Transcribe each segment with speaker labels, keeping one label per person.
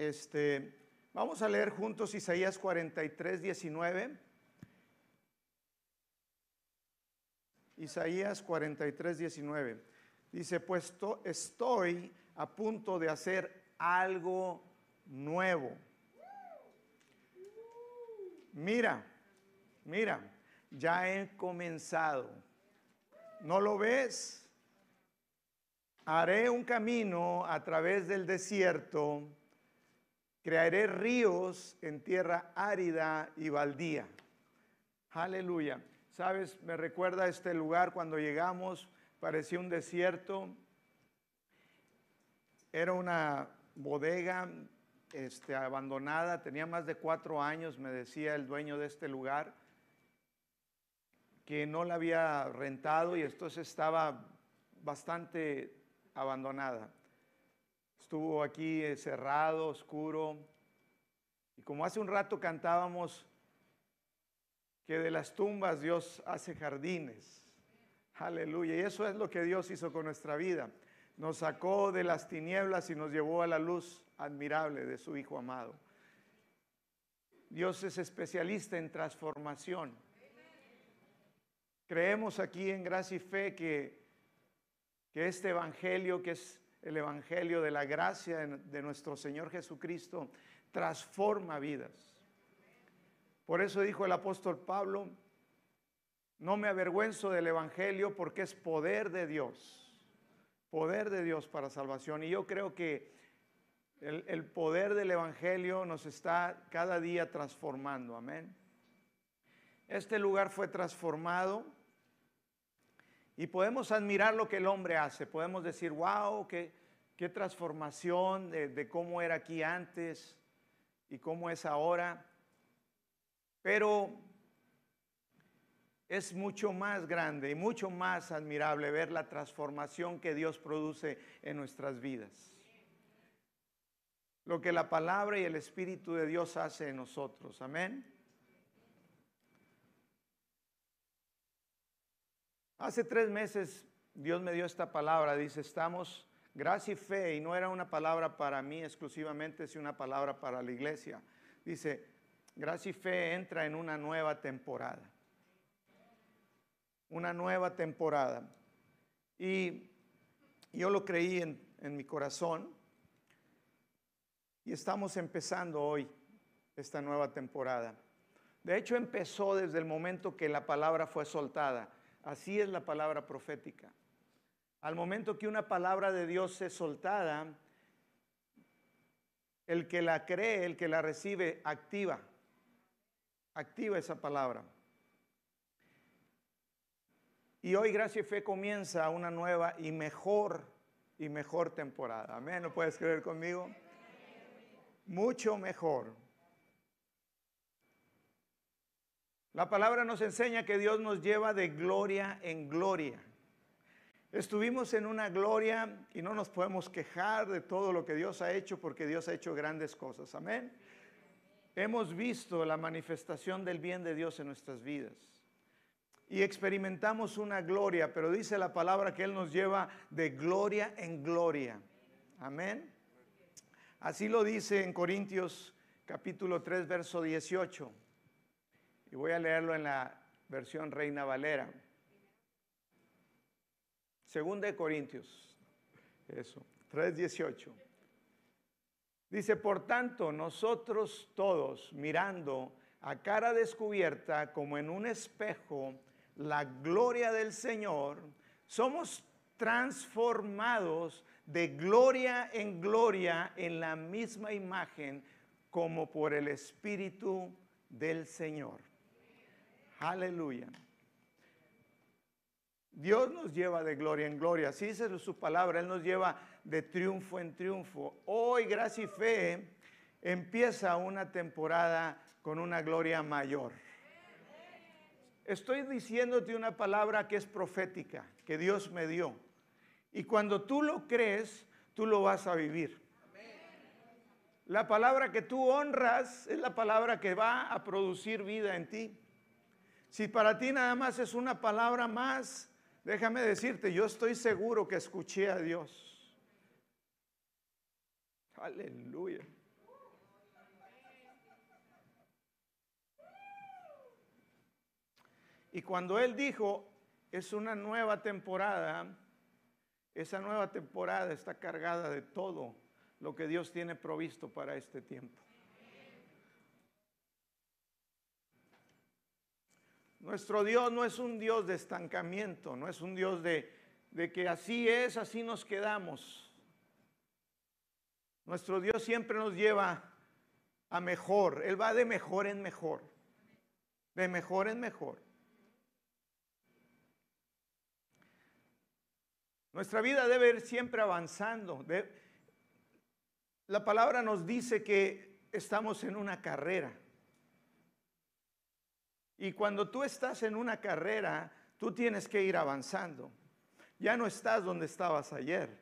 Speaker 1: Este, vamos a leer juntos Isaías 43, 19. Isaías 43, 19. Dice, pues estoy a punto de hacer algo nuevo. Mira, mira, ya he comenzado. ¿No lo ves? Haré un camino a través del desierto, crearé ríos en tierra árida y baldía. Aleluya. Sabes, me recuerda este lugar cuando llegamos, parecía un desierto. Era una bodega este, abandonada, tenía más de cuatro años, me decía el dueño de este lugar, que no la había rentado y entonces estaba bastante abandonada. Estuvo aquí eh, cerrado, oscuro. Y como hace un rato cantábamos que de las tumbas Dios hace jardines. Aleluya. Y eso es lo que Dios hizo con nuestra vida. Nos sacó de las tinieblas y nos llevó a la luz admirable de su Hijo amado. Dios es especialista en transformación. Creemos aquí en gracia y fe que, que este Evangelio, que es el Evangelio de la gracia de nuestro Señor Jesucristo, transforma vidas. Por eso dijo el apóstol Pablo, no me avergüenzo del Evangelio porque es poder de Dios, poder de Dios para salvación. Y yo creo que el, poder del Evangelio nos está cada día transformando, amén. Este lugar fue transformado y podemos admirar lo que el hombre hace. Podemos decir, wow, qué, transformación de, cómo era aquí antes y cómo es ahora. Pero es mucho más grande y mucho más admirable ver la transformación que Dios produce en nuestras vidas. Lo que la palabra y el Espíritu de Dios hace en nosotros. Amén. Hace tres meses Dios me dio esta palabra, dice, estamos, gracia y fe, y no era una palabra para mí exclusivamente, sino una palabra para la iglesia. Dice, gracia y fe entra en una nueva temporada. Una nueva temporada. Y yo lo creí en, en mi corazón. Y estamos empezando hoy esta nueva temporada. De hecho, empezó desde el momento que la palabra fue soltada. Así es la palabra profética. Al momento que una palabra de Dios es soltada, el que la cree, el que la recibe, activa. Activa esa palabra. Y hoy Gracia y Fe comienza una nueva y mejor y mejor temporada. Amén, ¿lo puedes creer conmigo? Mucho mejor. La palabra nos enseña que Dios nos lleva de gloria en gloria. Estuvimos en una gloria y no nos podemos quejar de todo lo que Dios ha hecho porque Dios ha hecho grandes cosas. Amén. Hemos visto la manifestación del bien de Dios en nuestras vidas y experimentamos una gloria, pero dice la palabra que Él nos lleva de gloria en gloria. Amén. Así lo dice en Corintios capítulo 3, verso 18. Y voy a leerlo en la versión Reina Valera. Segunda de Corintios. Eso, 3.18. Dice, por tanto, nosotros todos mirando a cara descubierta como en un espejo la gloria del Señor, somos transformados de gloria en gloria en la misma imagen como por el Espíritu del Señor. Aleluya. Dios nos lleva de gloria en gloria, así dice su palabra, Él nos lleva de triunfo en triunfo. Hoy, gracia y fe, empieza una temporada con una gloria mayor. Estoy diciéndote una palabra que es profética, que Dios me dio. Y cuando tú lo crees, tú lo vas a vivir. La palabra que tú honras es la palabra que va a producir vida en ti. Si para ti nada más es una palabra más, déjame decirte, yo estoy seguro que escuché a Dios. Aleluya. Y cuando Él dijo, es una nueva temporada, esa nueva temporada está cargada de todo lo que Dios tiene provisto para este tiempo. Nuestro Dios no es un Dios de estancamiento, no es un Dios de, que así es, así nos quedamos. Nuestro Dios siempre nos lleva a mejor, Él va de mejor en mejor, de mejor en mejor. Nuestra vida debe ir siempre avanzando. la palabra nos dice que estamos en una carrera. Y cuando tú estás en una carrera, tú tienes que ir avanzando. Ya no estás donde estabas ayer.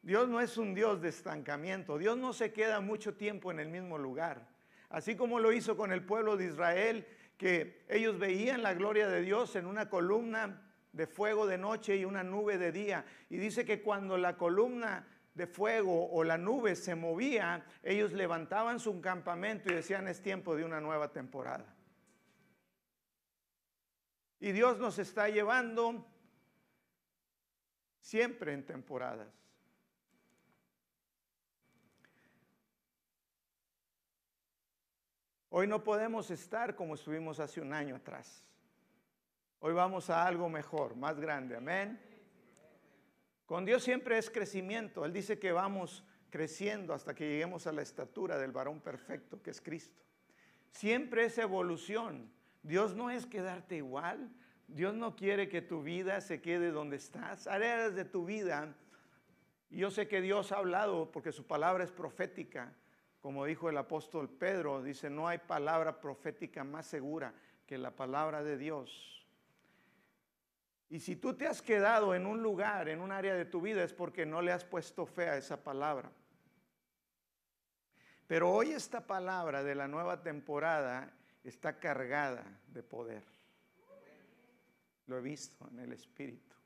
Speaker 1: Dios no es un Dios de estancamiento. Dios no se queda mucho tiempo en el mismo lugar. Así como lo hizo con el pueblo de Israel, que ellos veían la gloria de Dios en una columna de fuego de noche y una nube de día. Y dice que cuando la columna de fuego o la nube se movía, ellos levantaban su campamento y decían es tiempo de una nueva temporada. Y Dios nos está llevando siempre en temporadas. Hoy no podemos estar como estuvimos hace un año atrás. Hoy vamos a algo mejor, más grande. Amén. Con Dios siempre es crecimiento. Él dice que vamos creciendo hasta que lleguemos a la estatura del varón perfecto que es Cristo. Siempre es evolución. Dios no es quedarte igual. Dios no quiere que tu vida se quede donde estás. Áreas de tu vida. Y yo sé que Dios ha hablado porque su palabra es profética. Como dijo el apóstol Pedro, dice, no hay palabra profética más segura que la palabra de Dios. Y si tú te has quedado en un lugar, en un área de tu vida, es porque no le has puesto fe a esa palabra. Pero hoy esta palabra de la nueva temporada está cargada de poder. Lo he visto en el Espíritu.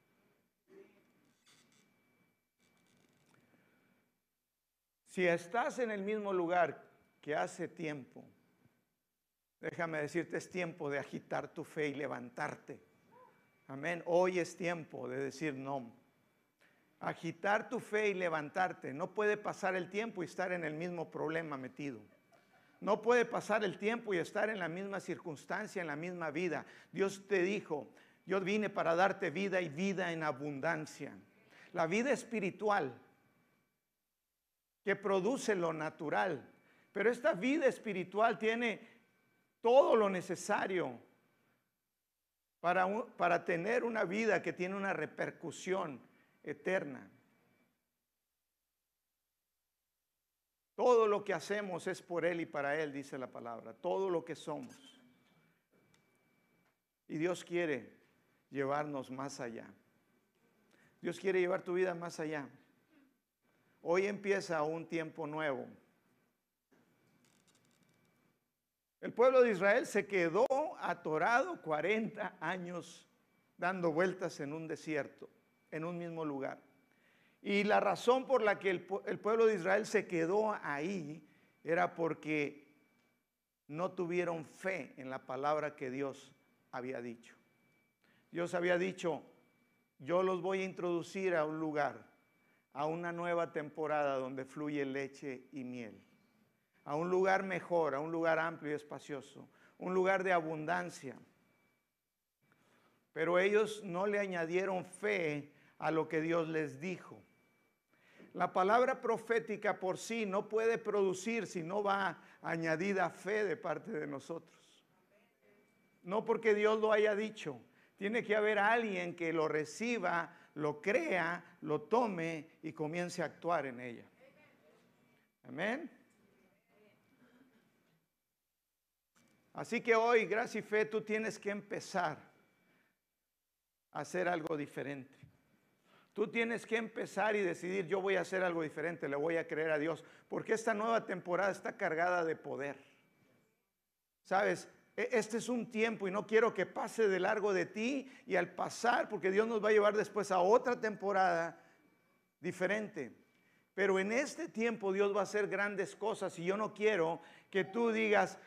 Speaker 1: Si estás en el mismo lugar que hace tiempo, déjame decirte, es tiempo de agitar tu fe y levantarte Amén. Hoy es tiempo de decir no. Agitar tu fe y levantarte. No puede pasar el tiempo y estar en el mismo problema metido. No puede pasar el tiempo y estar en la misma circunstancia, en la misma vida. Dios te dijo, yo vine para darte vida y vida en abundancia. La vida espiritual que produce lo natural. Pero esta vida espiritual tiene todo lo necesario para, tener una vida que tiene una repercusión eterna. Todo lo que hacemos es por Él y para Él, dice la palabra. Todo lo que somos. Y Dios quiere llevarnos más allá. Dios quiere llevar tu vida más allá. Hoy empieza un tiempo nuevo. El pueblo de Israel se quedó atorado 40 años dando vueltas en un desierto, en un mismo lugar. Y la razón por la que el, pueblo de Israel se quedó ahí era porque no tuvieron fe en la palabra que Dios había dicho. Dios había dicho, yo los voy a introducir a un lugar, a una nueva temporada donde fluye leche y miel a un lugar mejor, a un lugar amplio y espacioso, un lugar de abundancia. Pero ellos no le añadieron fe a lo que Dios les dijo. La palabra profética por sí no puede producir si no va añadida fe de parte de nosotros. No porque Dios lo haya dicho. Tiene que haber alguien que lo reciba, lo crea, lo tome y comience a actuar en ella. Amén. Así que hoy, gracia y fe, tú tienes que empezar a hacer algo diferente. Tú tienes que empezar y decidir, yo voy a hacer algo diferente, le voy a creer a Dios, porque esta nueva temporada está cargada de poder. Sabes, e-, este es un tiempo y no quiero que pase de largo de ti y al pasar, porque Dios nos va a llevar después a otra temporada diferente. Pero en este tiempo Dios va a hacer grandes cosas y yo no quiero que tú digas,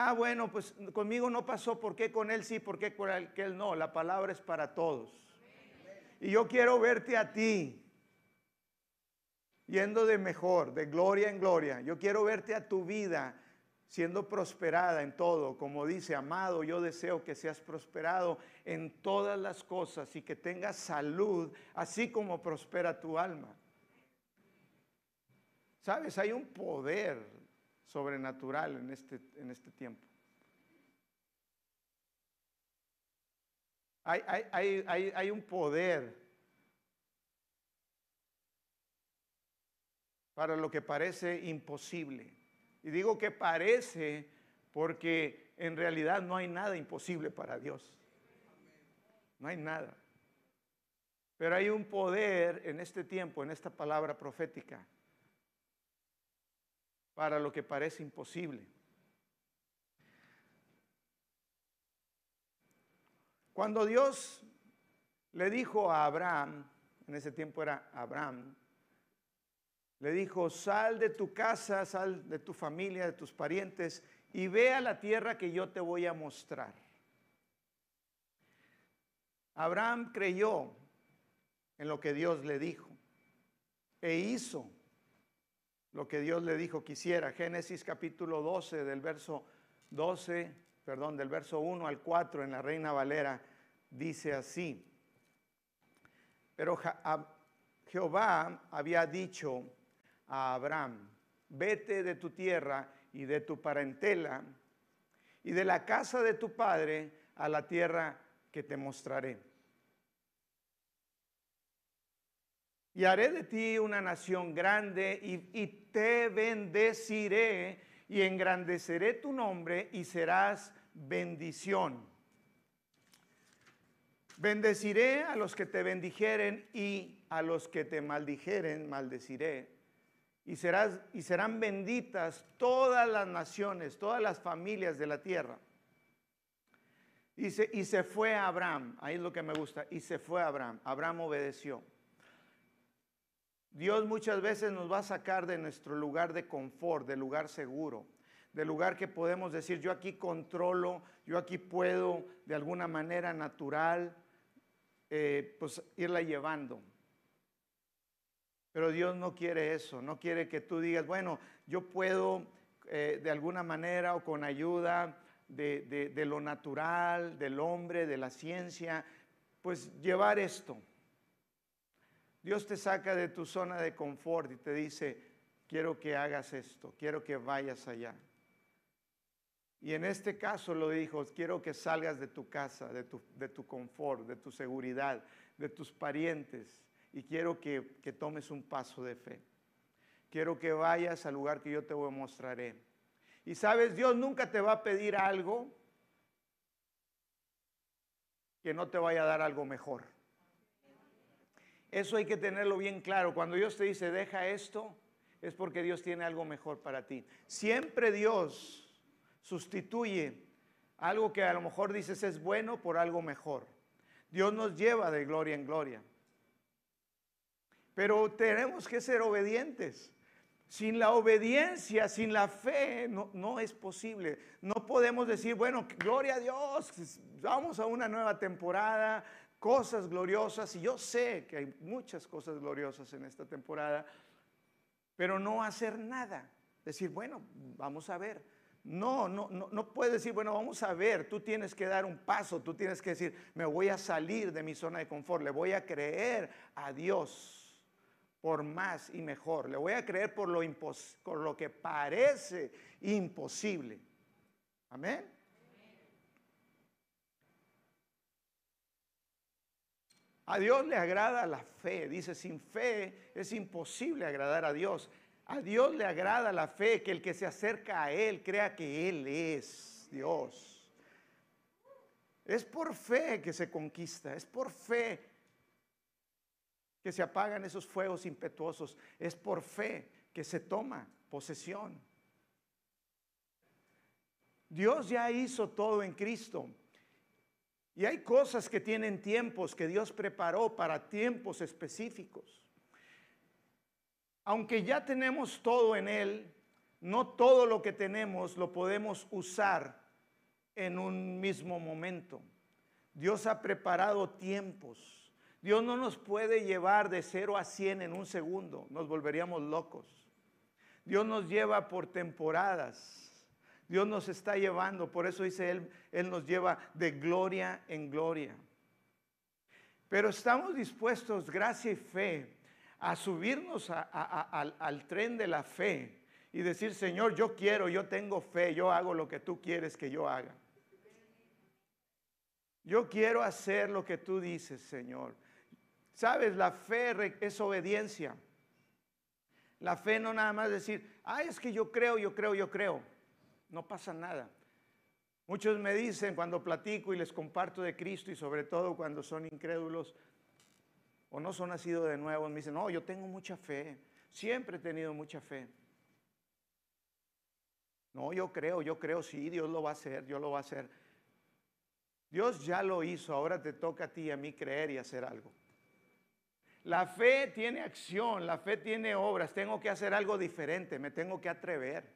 Speaker 1: Ah, bueno, pues conmigo no pasó, ¿por qué con él sí, por qué con él no? La palabra es para todos. Y yo quiero verte a ti yendo de mejor, de gloria en gloria. Yo quiero verte a tu vida siendo prosperada en todo. Como dice, amado, yo deseo que seas prosperado en todas las cosas y que tengas salud, así como prospera tu alma. Sabes, hay un poder sobrenatural en este, en este tiempo. Hay, hay, hay, hay un poder para lo que parece imposible. Y digo que parece porque en realidad no hay nada imposible para Dios. No hay nada. Pero hay un poder en este tiempo, en esta palabra profética, para lo que parece imposible. Cuando Dios le dijo a Abraham, en ese tiempo era Abraham, le dijo, sal de tu casa, sal de tu familia, de tus parientes y ve a la tierra que yo te voy a mostrar. Abraham creyó en lo que Dios le dijo e hizo lo que Dios le dijo que hiciera. Génesis capítulo 12 del verso 12, perdón, del verso 1 al 4 en la Reina Valera dice así. Pero Jehová había dicho a Abraham, vete de tu tierra y de tu parentela y de la casa de tu padre a la tierra que te mostraré. Y haré de ti una nación grande y, te bendeciré y engrandeceré tu nombre y serás bendición. Bendeciré a los que te bendijeren y a los que te maldijeren, maldeciré y, serás, y serán benditas todas las naciones, todas las familias de la tierra. Y se, y se fue a Abraham, ahí es lo que me gusta, y se fue a Abraham. Abraham obedeció. Dios muchas veces nos va a sacar de nuestro lugar de confort, de lugar seguro, del lugar que podemos decir, yo aquí controlo, yo aquí puedo de alguna manera natural, eh, pues irla llevando. Pero Dios no quiere eso, no quiere que tú digas, bueno, yo puedo eh, de alguna manera o con ayuda de, de lo natural, del hombre, de la ciencia, pues llevar esto. Dios te saca de tu zona de confort y te dice, quiero que hagas esto, quiero que vayas allá. Y en este caso lo dijo, quiero que salgas de tu casa, de tu, de tu confort, de tu seguridad, de tus parientes, y quiero que, tomes un paso de fe. Quiero que vayas al lugar que yo te mostraré. Y sabes, Dios nunca te va a pedir algo que no te vaya a dar algo mejor. Eso hay que tenerlo bien claro. Cuando Dios te dice, deja esto, es porque Dios tiene algo mejor para ti. Siempre Dios sustituye algo que a lo mejor dices es bueno por algo mejor. Dios nos lleva de gloria en gloria. Pero tenemos que ser obedientes. Sin la obediencia, sin la fe, no, es posible. No podemos decir, bueno, gloria a Dios, vamos a una nueva temporada, cosas gloriosas. Y yo sé que hay muchas cosas gloriosas en esta temporada, pero no hacer nada. Decir, bueno, vamos a ver. No, no, no, puedes decir, bueno, vamos a ver, tú tienes que dar un paso, tú tienes que decir, me voy a salir de mi zona de confort, le voy a creer a Dios por más y mejor. Le voy a creer por lo, por lo que parece imposible. Amén. A Dios le agrada la fe. Dice, sin fe es imposible agradar a Dios. A Dios le agrada la fe, que el que se acerca a Él crea que Él es Dios. Es por fe que se conquista, es por fe que se apagan esos fuegos impetuosos. Es por fe que se toma posesión. Dios ya hizo todo en Cristo. Y hay cosas que tienen tiempos que Dios preparó para tiempos específicos. Aunque ya tenemos todo en Él, no todo lo que tenemos lo podemos usar en un mismo momento. Dios ha preparado tiempos. Dios no nos puede llevar de 0 a 100 en un segundo, nos volveríamos locos. Dios nos lleva por temporadas. Dios nos está llevando, por eso dice Él, Él nos lleva de gloria en gloria. Pero estamos dispuestos, gracia y fe, a subirnos al, al tren de la fe y decir, Señor, yo quiero, yo tengo fe, yo hago lo que tú quieres que yo haga. Yo quiero hacer lo que tú dices, Señor. Sabes, la fe es obediencia. La fe no nada más decir, ay, es que yo creo, yo creo, yo creo. No pasa nada. Muchos me dicen cuando platico y les comparto de Cristo y sobre todo cuando son incrédulos o no son nacidos de nuevo, me dicen, no, yo tengo mucha fe, siempre he tenido mucha fe. No, yo creo, yo creo, sí, Dios lo va a hacer, Dios lo va a hacer. Dios ya lo hizo, ahora te toca a ti y a mí creer y hacer algo. La fe tiene acción, la fe tiene obras, tengo que hacer algo diferente, me tengo que atrever.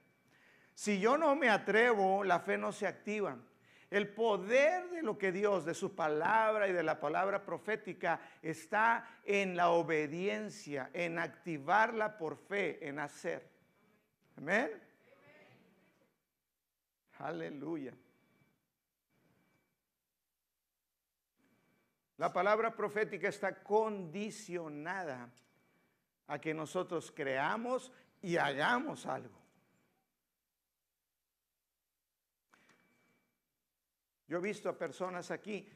Speaker 1: Si yo no me atrevo, la fe no se activa. El poder de lo que Dios, de su palabra y de la palabra profética, está en la obediencia, en activarla por fe, en hacer. Amén. Aleluya. La palabra profética está condicionada a que nosotros creamos y hagamos algo. Yo he visto a personas aquí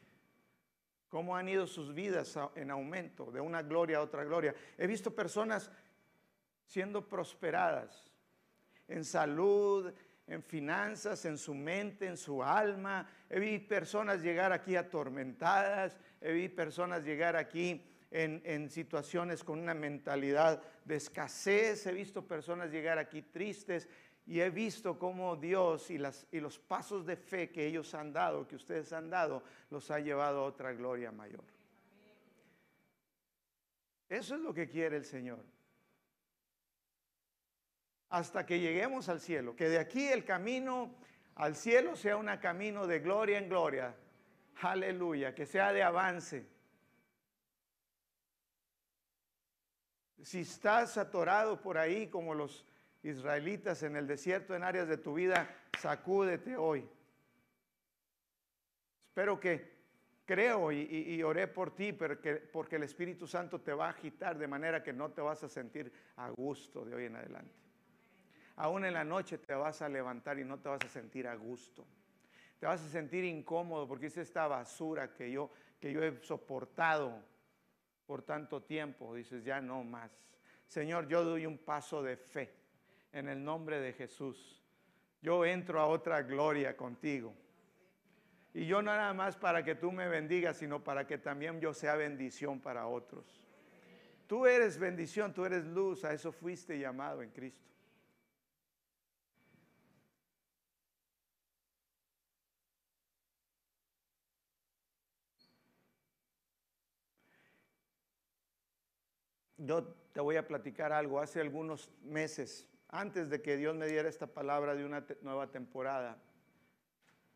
Speaker 1: cómo han ido sus vidas en aumento, de una gloria a otra gloria. He visto personas siendo prosperadas en salud, en finanzas, en su mente, en su alma. He visto personas llegar aquí atormentadas, he visto personas llegar aquí en, situaciones con una mentalidad de escasez, he visto personas llegar aquí tristes, y he visto cómo Dios y, los pasos de fe que ellos han dado, que ustedes han dado, los ha llevado a otra gloria mayor. Eso es lo que quiere el Señor. Hasta que lleguemos al cielo. Que de aquí el camino al cielo sea un camino de gloria en gloria. Aleluya. Que sea de avance. Si estás atorado por ahí como los israelitas en el desierto, en áreas de tu vida, sacúdete hoy. Espero que creo y, oré por ti, porque, porque el Espíritu Santo te va a agitar de manera que no te vas a sentir a gusto de hoy en adelante. Aún en la noche te vas a levantar y no te vas a sentir a gusto. Te vas a sentir incómodo porque es esta basura que yo, que yo he soportado por tanto tiempo. Dices, ya no más. Señor, yo doy un paso de fe en el nombre de Jesús. Yo entro a otra gloria contigo. Y yo no nada más para que tú me bendigas, sino para que también yo sea bendición para otros. Tú eres bendición, tú eres luz, a eso fuiste llamado en Cristo. Yo te voy a platicar algo. Hace algunos meses antes de que Dios me diera esta palabra de una nueva temporada,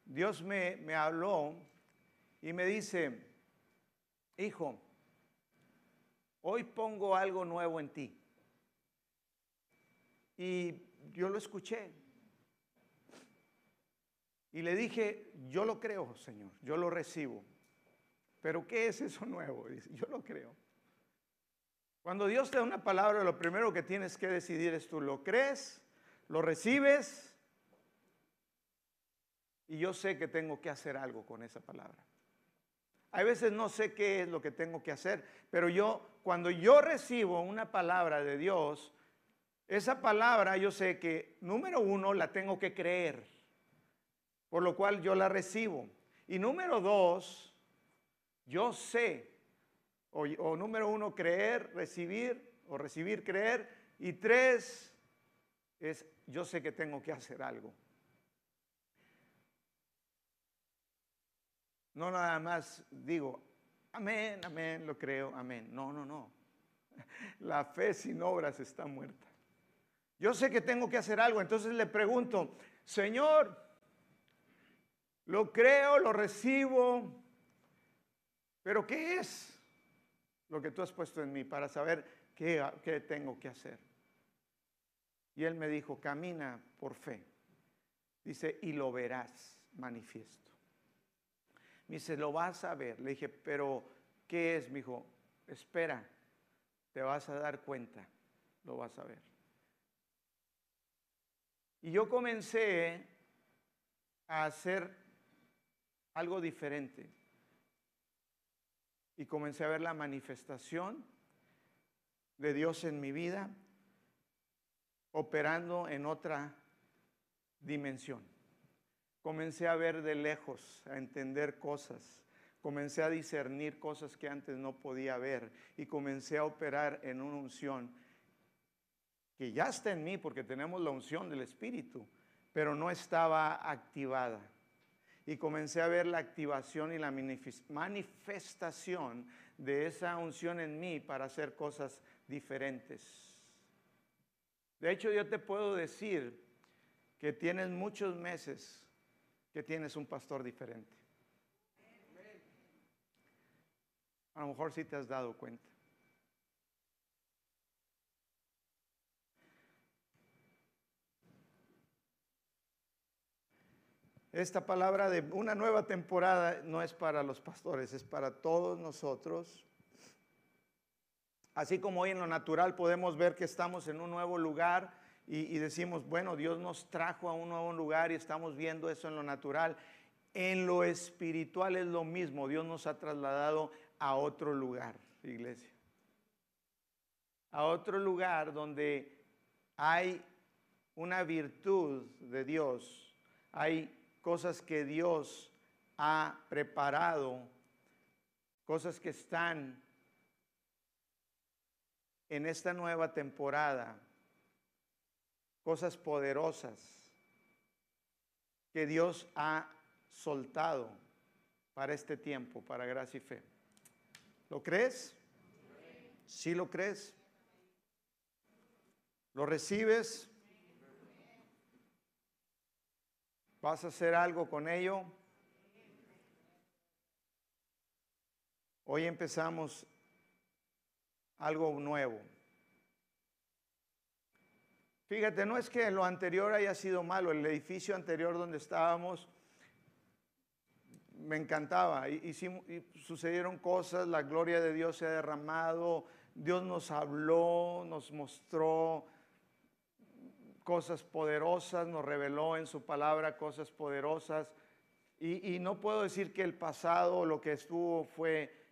Speaker 1: Dios me, me habló y me dice, hijo, hoy pongo algo nuevo en ti. Y yo lo escuché. Y le dije, yo lo creo, Señor, yo lo recibo. Pero ¿qué es eso nuevo? Dice, yo lo creo. Cuando Dios te da una palabra, lo primero que tienes que decidir es tú lo crees, lo recibes y yo sé que tengo que hacer algo con esa palabra. Hay veces no sé qué es lo que tengo que hacer, pero yo cuando yo recibo una palabra de Dios, esa palabra yo sé que número uno la tengo que creer, por lo cual yo la recibo. Y número dos, yo sé o, número uno, creer, recibir, o recibir, creer. Y tres, es yo sé que tengo que hacer algo. No nada más digo, amén, amén, lo creo, amén. No, no, no. La fe sin obras está muerta. Yo sé que tengo que hacer algo, entonces le pregunto, Señor, lo creo, lo recibo, pero ¿qué es lo que tú has puesto en mí para saber qué, qué tengo que hacer? Y él me dijo, camina por fe. Dice, y lo verás manifiesto. Me dice, lo vas a ver. Le dije, pero ¿qué es? Me dijo, espera, te vas a dar cuenta, lo vas a ver. Y yo comencé a hacer algo diferente. Y comencé a ver la manifestación de Dios en mi vida, operando en otra dimensión. Comencé a ver de lejos, a entender cosas. Comencé a discernir cosas que antes no podía ver y comencé a operar en una unción que ya está en mí porque tenemos la unción del Espíritu, pero no estaba activada. Y comencé a ver la activación y la manifestación de esa unción en mí para hacer cosas diferentes. De hecho, yo te puedo decir que tienes muchos meses que tienes un pastor diferente. A lo mejor sí te has dado cuenta. Esta palabra de una nueva temporada no es para los pastores, es para todos nosotros. Así como hoy en lo natural podemos ver que estamos en un nuevo lugar y, decimos, bueno, Dios nos trajo a un nuevo lugar y estamos viendo eso en lo natural. En lo espiritual es lo mismo, Dios nos ha trasladado a otro lugar, iglesia. A otro lugar donde hay una virtud de Dios, hay cosas que Dios ha preparado, cosas que están en esta nueva temporada, cosas poderosas que Dios ha soltado para este tiempo, para gracia y fe. ¿Lo crees? ¿Sí lo crees? ¿Lo recibes? ¿Vas a hacer algo con ello? Hoy empezamos algo nuevo. Fíjate, no es que lo anterior haya sido malo, el edificio anterior donde estábamos me encantaba y, sucedieron cosas, la gloria de Dios se ha derramado, Dios nos habló, nos mostró cosas poderosas, nos reveló en su palabra cosas poderosas. Y, no puedo decir que el pasado, lo que estuvo fue,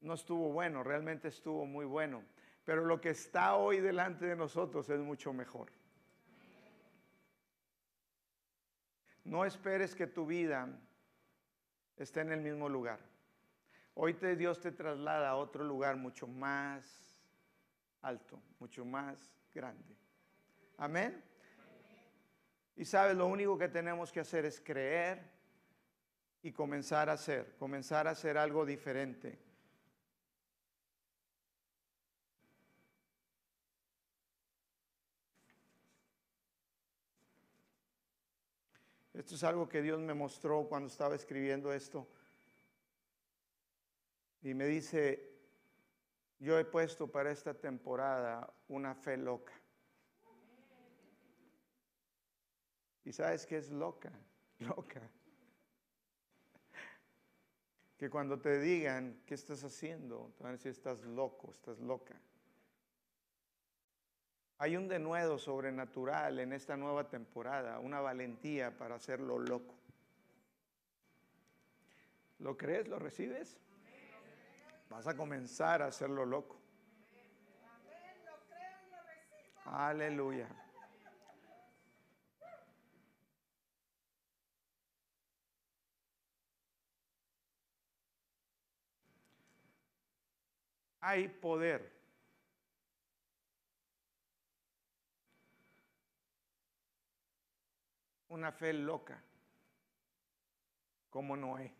Speaker 1: no estuvo bueno, realmente estuvo muy bueno. Pero lo que está hoy delante de nosotros es mucho mejor. No esperes que tu vida esté en el mismo lugar. Hoy Dios te traslada a otro lugar mucho más alto, mucho más grande. Amén. Y sabes, lo único que tenemos que hacer es creer y comenzar a hacer, comenzar a hacer algo diferente. Esto es algo que Dios me mostró cuando estaba escribiendo esto. Y me dice, yo he puesto para esta temporada una fe loca. Y sabes que es loca, loca. Que cuando te digan, ¿qué estás haciendo? Te van a decir, estás loco, estás loca. Hay un denuedo sobrenatural en esta nueva temporada, una valentía para hacerlo loco. ¿Lo crees? ¿Lo recibes? Vas a comenzar a hacerlo loco. Aleluya. Hay poder. Una fe loca, como Noé.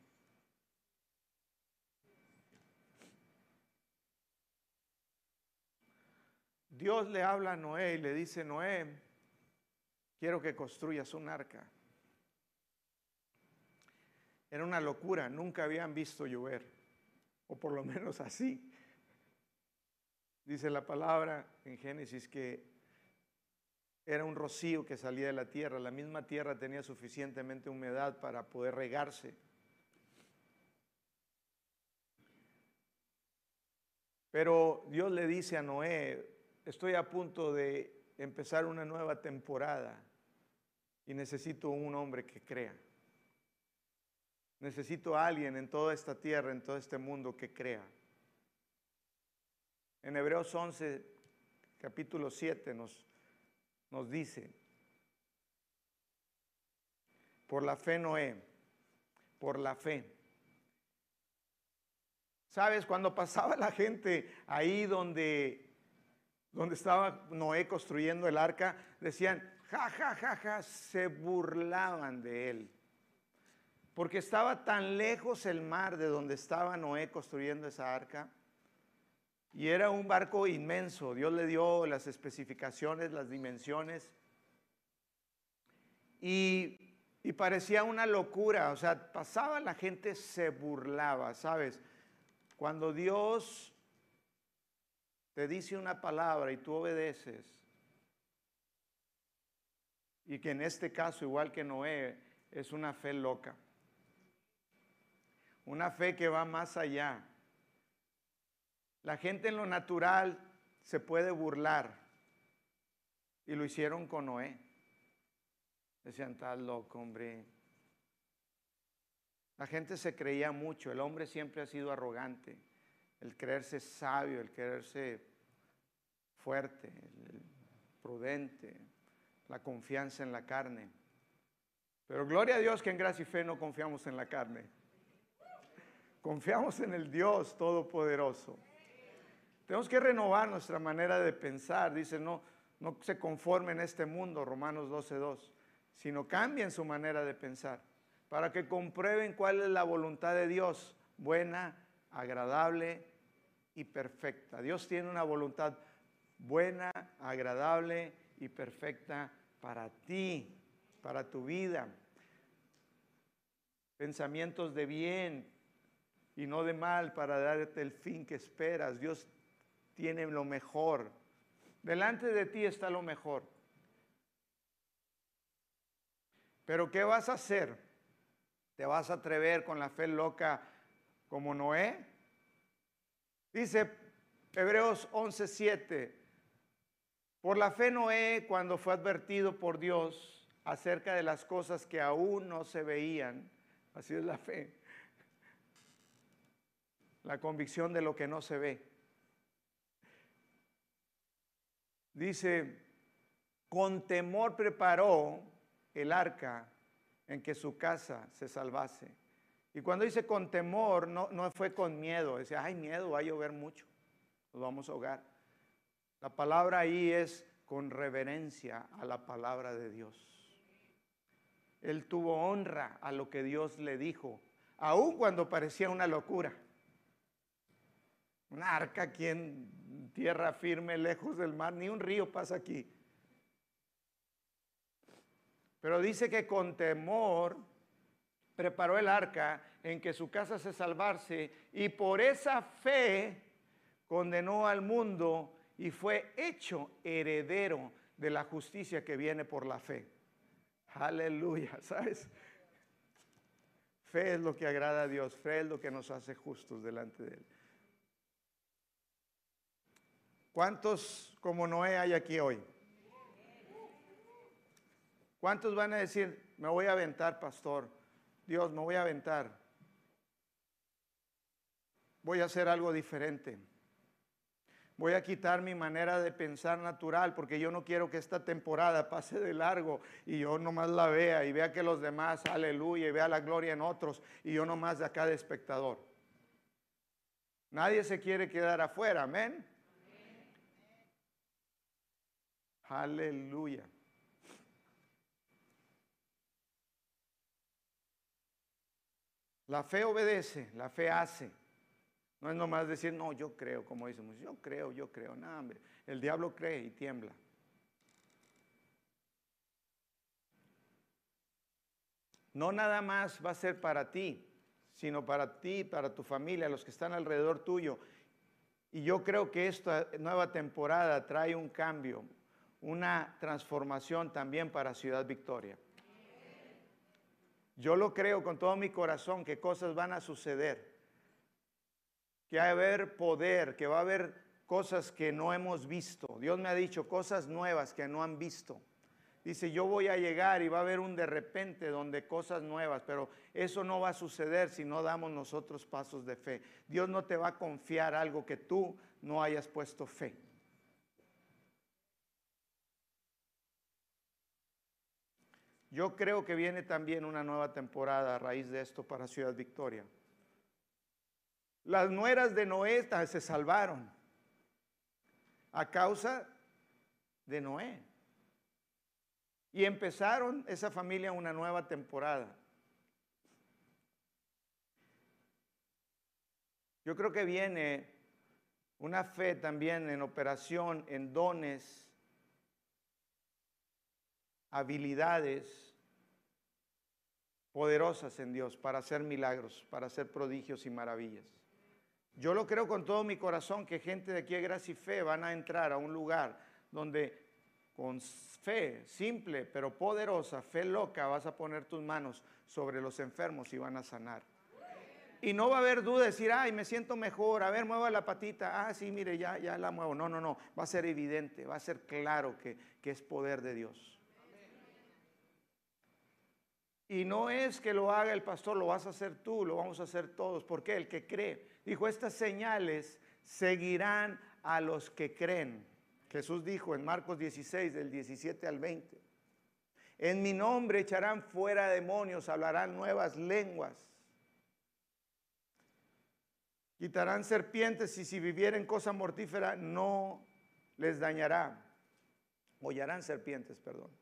Speaker 1: Dios le habla a Noé y le dice, Noé, quiero que construyas un arca. Era una locura, nunca habían visto llover, o por lo menos así. Dice la palabra en Génesis que era un rocío que salía de la tierra, la misma tierra tenía suficientemente humedad para poder regarse. Pero Dios le dice a Noé, estoy a punto de empezar una nueva temporada y necesito un hombre que crea. Necesito a alguien en toda esta tierra, en todo este mundo que crea. En Hebreos 11, capítulo 7 nos, nos dice, por la fe Noé, por la fe. ¿Sabes? Cuando pasaba la gente ahí donde, donde estaba Noé construyendo el arca, decían, ja, ja, ja, ja, se burlaban de él porque estaba tan lejos el mar de donde estaba Noé construyendo esa arca. Y era un barco inmenso. Dios le dio las especificaciones, las dimensiones. Y, parecía una locura. O sea, pasaba la gente, se burlaba, ¿sabes? Cuando Dios te dice una palabra y tú obedeces, y que en este caso, igual que Noé, es una fe loca. Una fe que va más allá. La gente en lo natural se puede burlar. Y lo hicieron con Noé. Decían, tal loco, hombre. La gente se creía mucho. El hombre siempre ha sido arrogante. El creerse sabio, el creerse fuerte, prudente, la confianza en la carne. Pero gloria a Dios que en gracia y fe no confiamos en la carne. Confiamos en el Dios Todopoderoso. Tenemos que renovar nuestra manera de pensar. Dice, no, no se conforme en este mundo, Romanos 12.2, sino cambien su manera de pensar para que comprueben cuál es la voluntad de Dios, buena, agradable y perfecta. Dios tiene una voluntad buena, agradable y perfecta para ti, para tu vida. Pensamientos de bien, y no de mal para darte el fin que esperas. Dios tiene lo mejor. Delante de ti está lo mejor. Pero ¿qué vas a hacer? ¿Te vas a atrever con la fe loca como Noé? Dice Hebreos 11:7. Por la fe Noé, cuando fue advertido por Dios acerca de las cosas que aún no se veían, así es la fe, la convicción de lo que no se ve. Dice, con temor preparó el arca en que su casa se salvase. Y cuando dice con temor, no, no fue con miedo. Dice, ay, miedo, va a llover mucho, nos vamos a ahogar. La palabra ahí es con reverencia a la palabra de Dios. Él tuvo honra a lo que Dios le dijo, aun cuando parecía una locura. Una arca aquí en tierra firme, lejos del mar, ni un río pasa aquí. Pero dice que con temor preparó el arca en que su casa se salvarse y por esa fe condenó al mundo y fue hecho heredero de la justicia que viene por la fe. Aleluya, ¿sabes? Fe es lo que agrada a Dios, fe es lo que nos hace justos delante de Él. ¿Cuántos como Noé hay aquí hoy? ¿Cuántos van a decir, me voy a aventar, pastor? Dios, me voy a aventar. Voy a hacer algo diferente. Voy a quitar mi manera de pensar natural porque yo no quiero que esta temporada pase de largo y yo nomás la vea y vea que los demás, aleluya, y vea la gloria en otros y yo nomás de acá de espectador. Nadie se quiere quedar afuera, amén. Aleluya. La fe obedece, la fe hace. No es nomás decir, no, yo creo, como decimos, yo creo, yo creo. No, hombre, el diablo cree y tiembla. No nada más va a ser para ti, sino para ti, para tu familia, los que están alrededor tuyo. Y yo creo que esta nueva temporada trae un cambio, una transformación también para Ciudad Victoria. Yo lo creo con todo mi corazón que cosas van a suceder, que va a haber poder, que va a haber cosas que no hemos visto. Dios me ha dicho cosas nuevas que no han visto. Dice, yo voy a llegar y va a haber un de repente donde cosas nuevas, pero eso no va a suceder si no damos nosotros pasos de fe. Dios no te va a confiar algo que tú no hayas puesto fe. Yo creo que viene también una nueva temporada a raíz de esto para Ciudad Victoria. Las nueras de Noé se salvaron a causa de Noé. Y empezaron esa familia una nueva temporada. Yo creo que viene una fe también en operación, en dones, habilidades poderosas en Dios para hacer milagros, para hacer prodigios y maravillas. Yo lo creo con todo mi corazón que gente de aquí de Gracia y Fe van a entrar a un lugar donde con fe simple pero poderosa, fe loca, vas a poner tus manos sobre los enfermos y van a sanar. Y no va a haber duda de decir, ay, me siento mejor, a ver, mueva la patita, ah, sí, mire, ya, ya la muevo. No, no, no, va a ser evidente, va a ser claro que, que es poder de Dios. Y no es que lo haga el pastor, lo vas a hacer tú, lo vamos a hacer todos. porque El que cree. Dijo, estas señales seguirán a los que creen. Jesús dijo en Marcos 16, del 17 al 20. En mi nombre echarán fuera demonios, hablarán nuevas lenguas. Quitarán serpientes y si vivieren cosa mortífera no les dañará. Hollarán serpientes, perdón.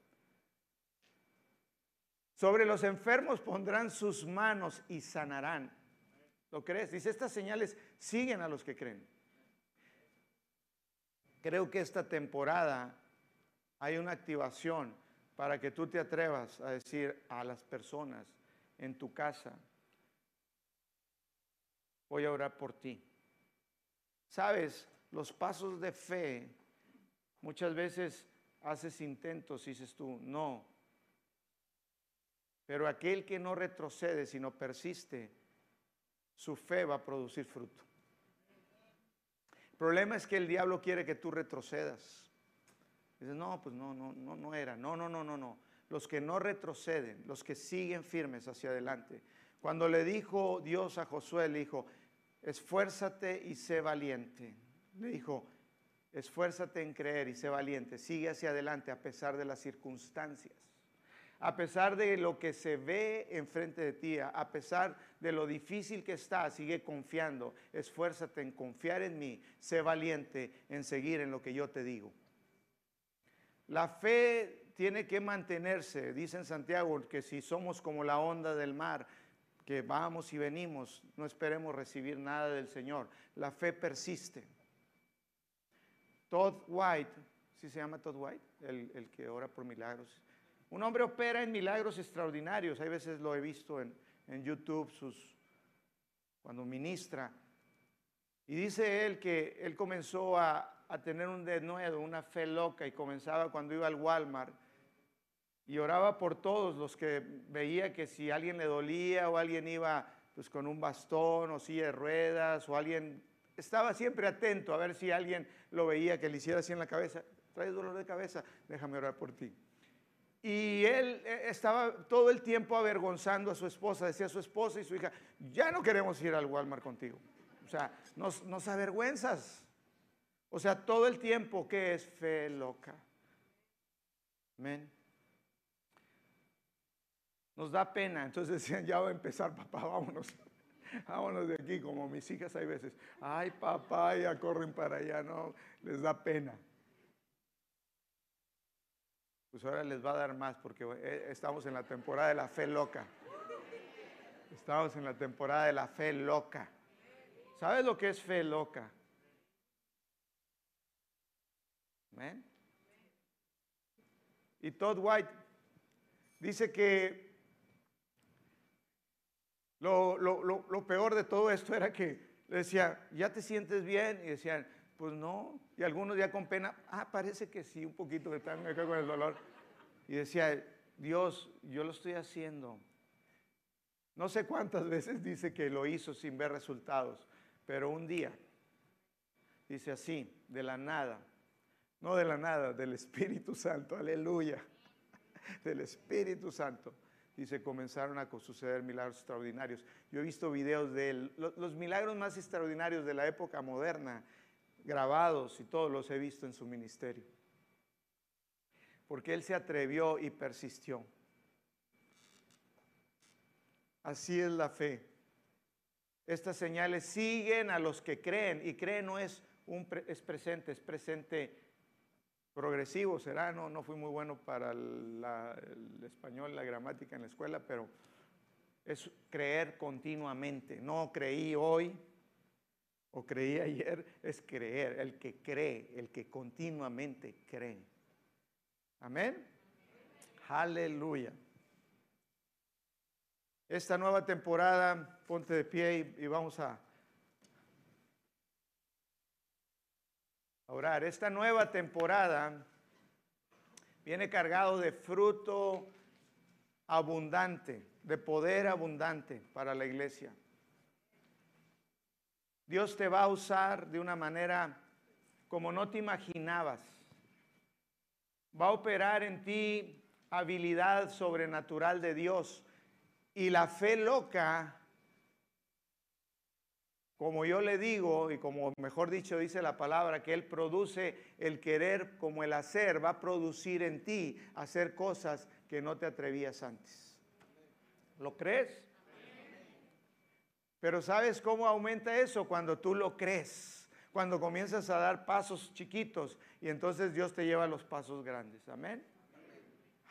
Speaker 1: Sobre los enfermos pondrán sus manos y sanarán. ¿Lo crees? Dice, estas señales siguen a los que creen. Creo que esta temporada hay una activación para que tú te atrevas a decir a las personas en tu casa, voy a orar por ti. Sabes, los pasos de fe, muchas veces haces intentos y dices tú, no. Pero aquel que no retrocede, sino persiste, su fe va a producir fruto. El problema es que el diablo quiere que tú retrocedas. Dices, no, pues no, no, no, no era. No, no, no, no, no. Los que no retroceden, los que siguen firmes hacia adelante. Cuando le dijo Dios a Josué, le dijo, esfuérzate y sé valiente. Le dijo, esfuérzate en creer y sé valiente. Sigue hacia adelante a pesar de las circunstancias a pesar de lo que se ve enfrente de ti, a pesar de lo difícil que está, sigue confiando. Esfuérzate en confiar en mí, sé valiente en seguir en lo que yo te digo. La fe tiene que mantenerse, dice en Santiago, que si somos como la onda del mar, que vamos y venimos, no esperemos recibir nada del Señor. La fe persiste. Todd White, ¿sí se llama Todd White? El, el que ora por milagros un hombre opera en milagros extraordinarios. Hay veces lo he visto en, YouTube cuando ministra. Y dice él que él comenzó a, tener un denuedo, una fe loca, y comenzaba cuando iba al Walmart y oraba por todos los que veía que si alguien le dolía o alguien iba pues con un bastón o silla de ruedas o alguien estaba siempre atento a ver si alguien lo veía que le hiciera así en la cabeza, traes dolor de cabeza, déjame orar por ti. Y él eh, estaba todo el tiempo avergonzando a su esposa, decía a su esposa y su hija, ya no queremos ir al Walmart contigo. O sea, nos, nos avergüenzas. O sea, todo el tiempo que es fe loca. Amén. Nos da pena. Entonces decían, ya va a empezar, papá, vámonos. Vámonos de aquí, como mis hijas hay veces. Ay, papá, ya corren para allá, no, les da pena pues ahora les va a dar más porque eh, estamos en la temporada de la fe loca. Estamos en la temporada de la fe loca. ¿Sabes lo que es fe loca? Amén. Y Todd White dice que lo, lo, lo, lo, peor de todo esto era que le decía, ¿ya te sientes bien? Y decían, pues no. Y algunos ya con pena, ah, parece que sí, un poquito que están acá con el dolor. Y decía, Dios, yo lo estoy haciendo. No sé cuántas veces dice que lo hizo sin ver resultados, pero un día, dice así, de la nada, no de la nada, del Espíritu Santo, aleluya, del Espíritu Santo. Dice, comenzaron a suceder milagros extraordinarios. Yo he visto videos de él, los milagros más extraordinarios de la época moderna, grabados y todos los he visto en su ministerio. Porque él se atrevió y persistió. Así es la fe. Estas señales siguen a los que creen y creen no es un es presente, es presente progresivo será, no, no fui muy bueno para el español, la gramática en la escuela, pero es creer continuamente. No creí hoy o creí ayer, es creer, el que cree, el que continuamente cree. Amén. Aleluya. Esta nueva temporada, ponte de pie y vamos a orar. Esta nueva temporada viene cargado de fruto abundante, de poder abundante para la iglesia. Dios te va a usar de una manera como no te imaginabas. Va a operar en ti habilidad sobrenatural de Dios. Y la fe loca como yo le digo, y como mejor dicho dice la palabra, que Él produce el querer como el hacer, va a producir en ti hacer cosas que no te atrevías antes. ¿Lo crees? Pero ¿sabes cómo aumenta eso? Cuando tú lo crees, cuando comienzas a dar pasos chiquitos y entonces Dios te lleva a los pasos grandes. Amén.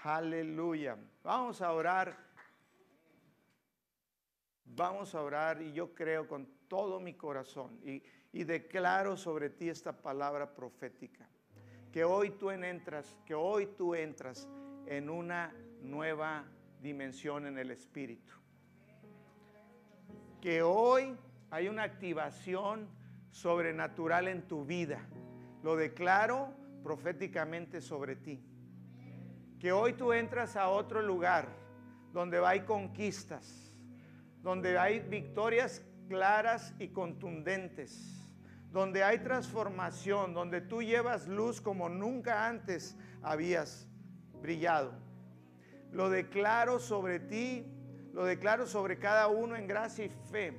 Speaker 1: Aleluya. Vamos a orar. Vamos a orar y yo creo con todo mi corazón y, declaro sobre ti esta palabra profética. Que hoy tú entras, que hoy tú entras en una nueva dimensión en el Espíritu. Que hoy hay una activación sobrenatural en tu vida. Lo declaro proféticamente sobre ti. Que hoy tú entras a otro lugar donde hay conquistas, donde hay victorias claras y contundentes, donde hay transformación, donde tú llevas luz como nunca antes habías brillado. Lo declaro sobre ti, lo declaro sobre cada uno en gracia y fe,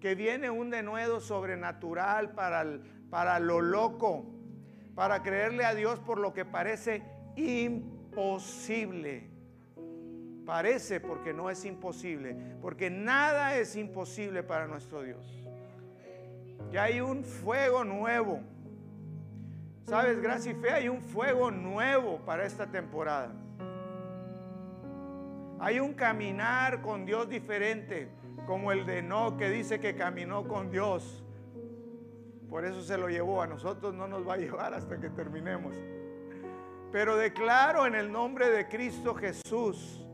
Speaker 1: que viene un denuedo sobrenatural para, para lo loco, para creerle a Dios por lo que parece imposible Parece porque no es imposible, porque nada es imposible para nuestro Dios. Y hay un fuego nuevo. ¿Sabes? Gracia y fe, hay un fuego nuevo para esta temporada. Hay un caminar con Dios diferente, como el de No, que dice que caminó con Dios. Por eso se lo llevó. A nosotros no nos va a llevar hasta que terminemos. Pero declaro en el nombre de Cristo Jesús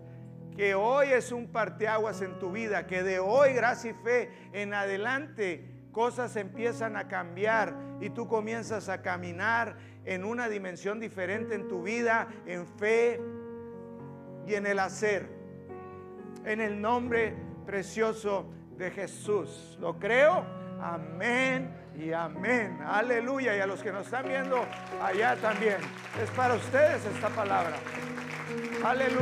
Speaker 1: que hoy es un parteaguas en tu vida, que de hoy, gracia y fe, en adelante cosas empiezan a cambiar y tú comienzas a caminar en una dimensión diferente en tu vida, en fe y en el hacer. En el nombre precioso de Jesús. ¿Lo creo? Amén y amén. Aleluya. Y a los que nos están viendo allá también. Es para ustedes esta palabra. Aleluya.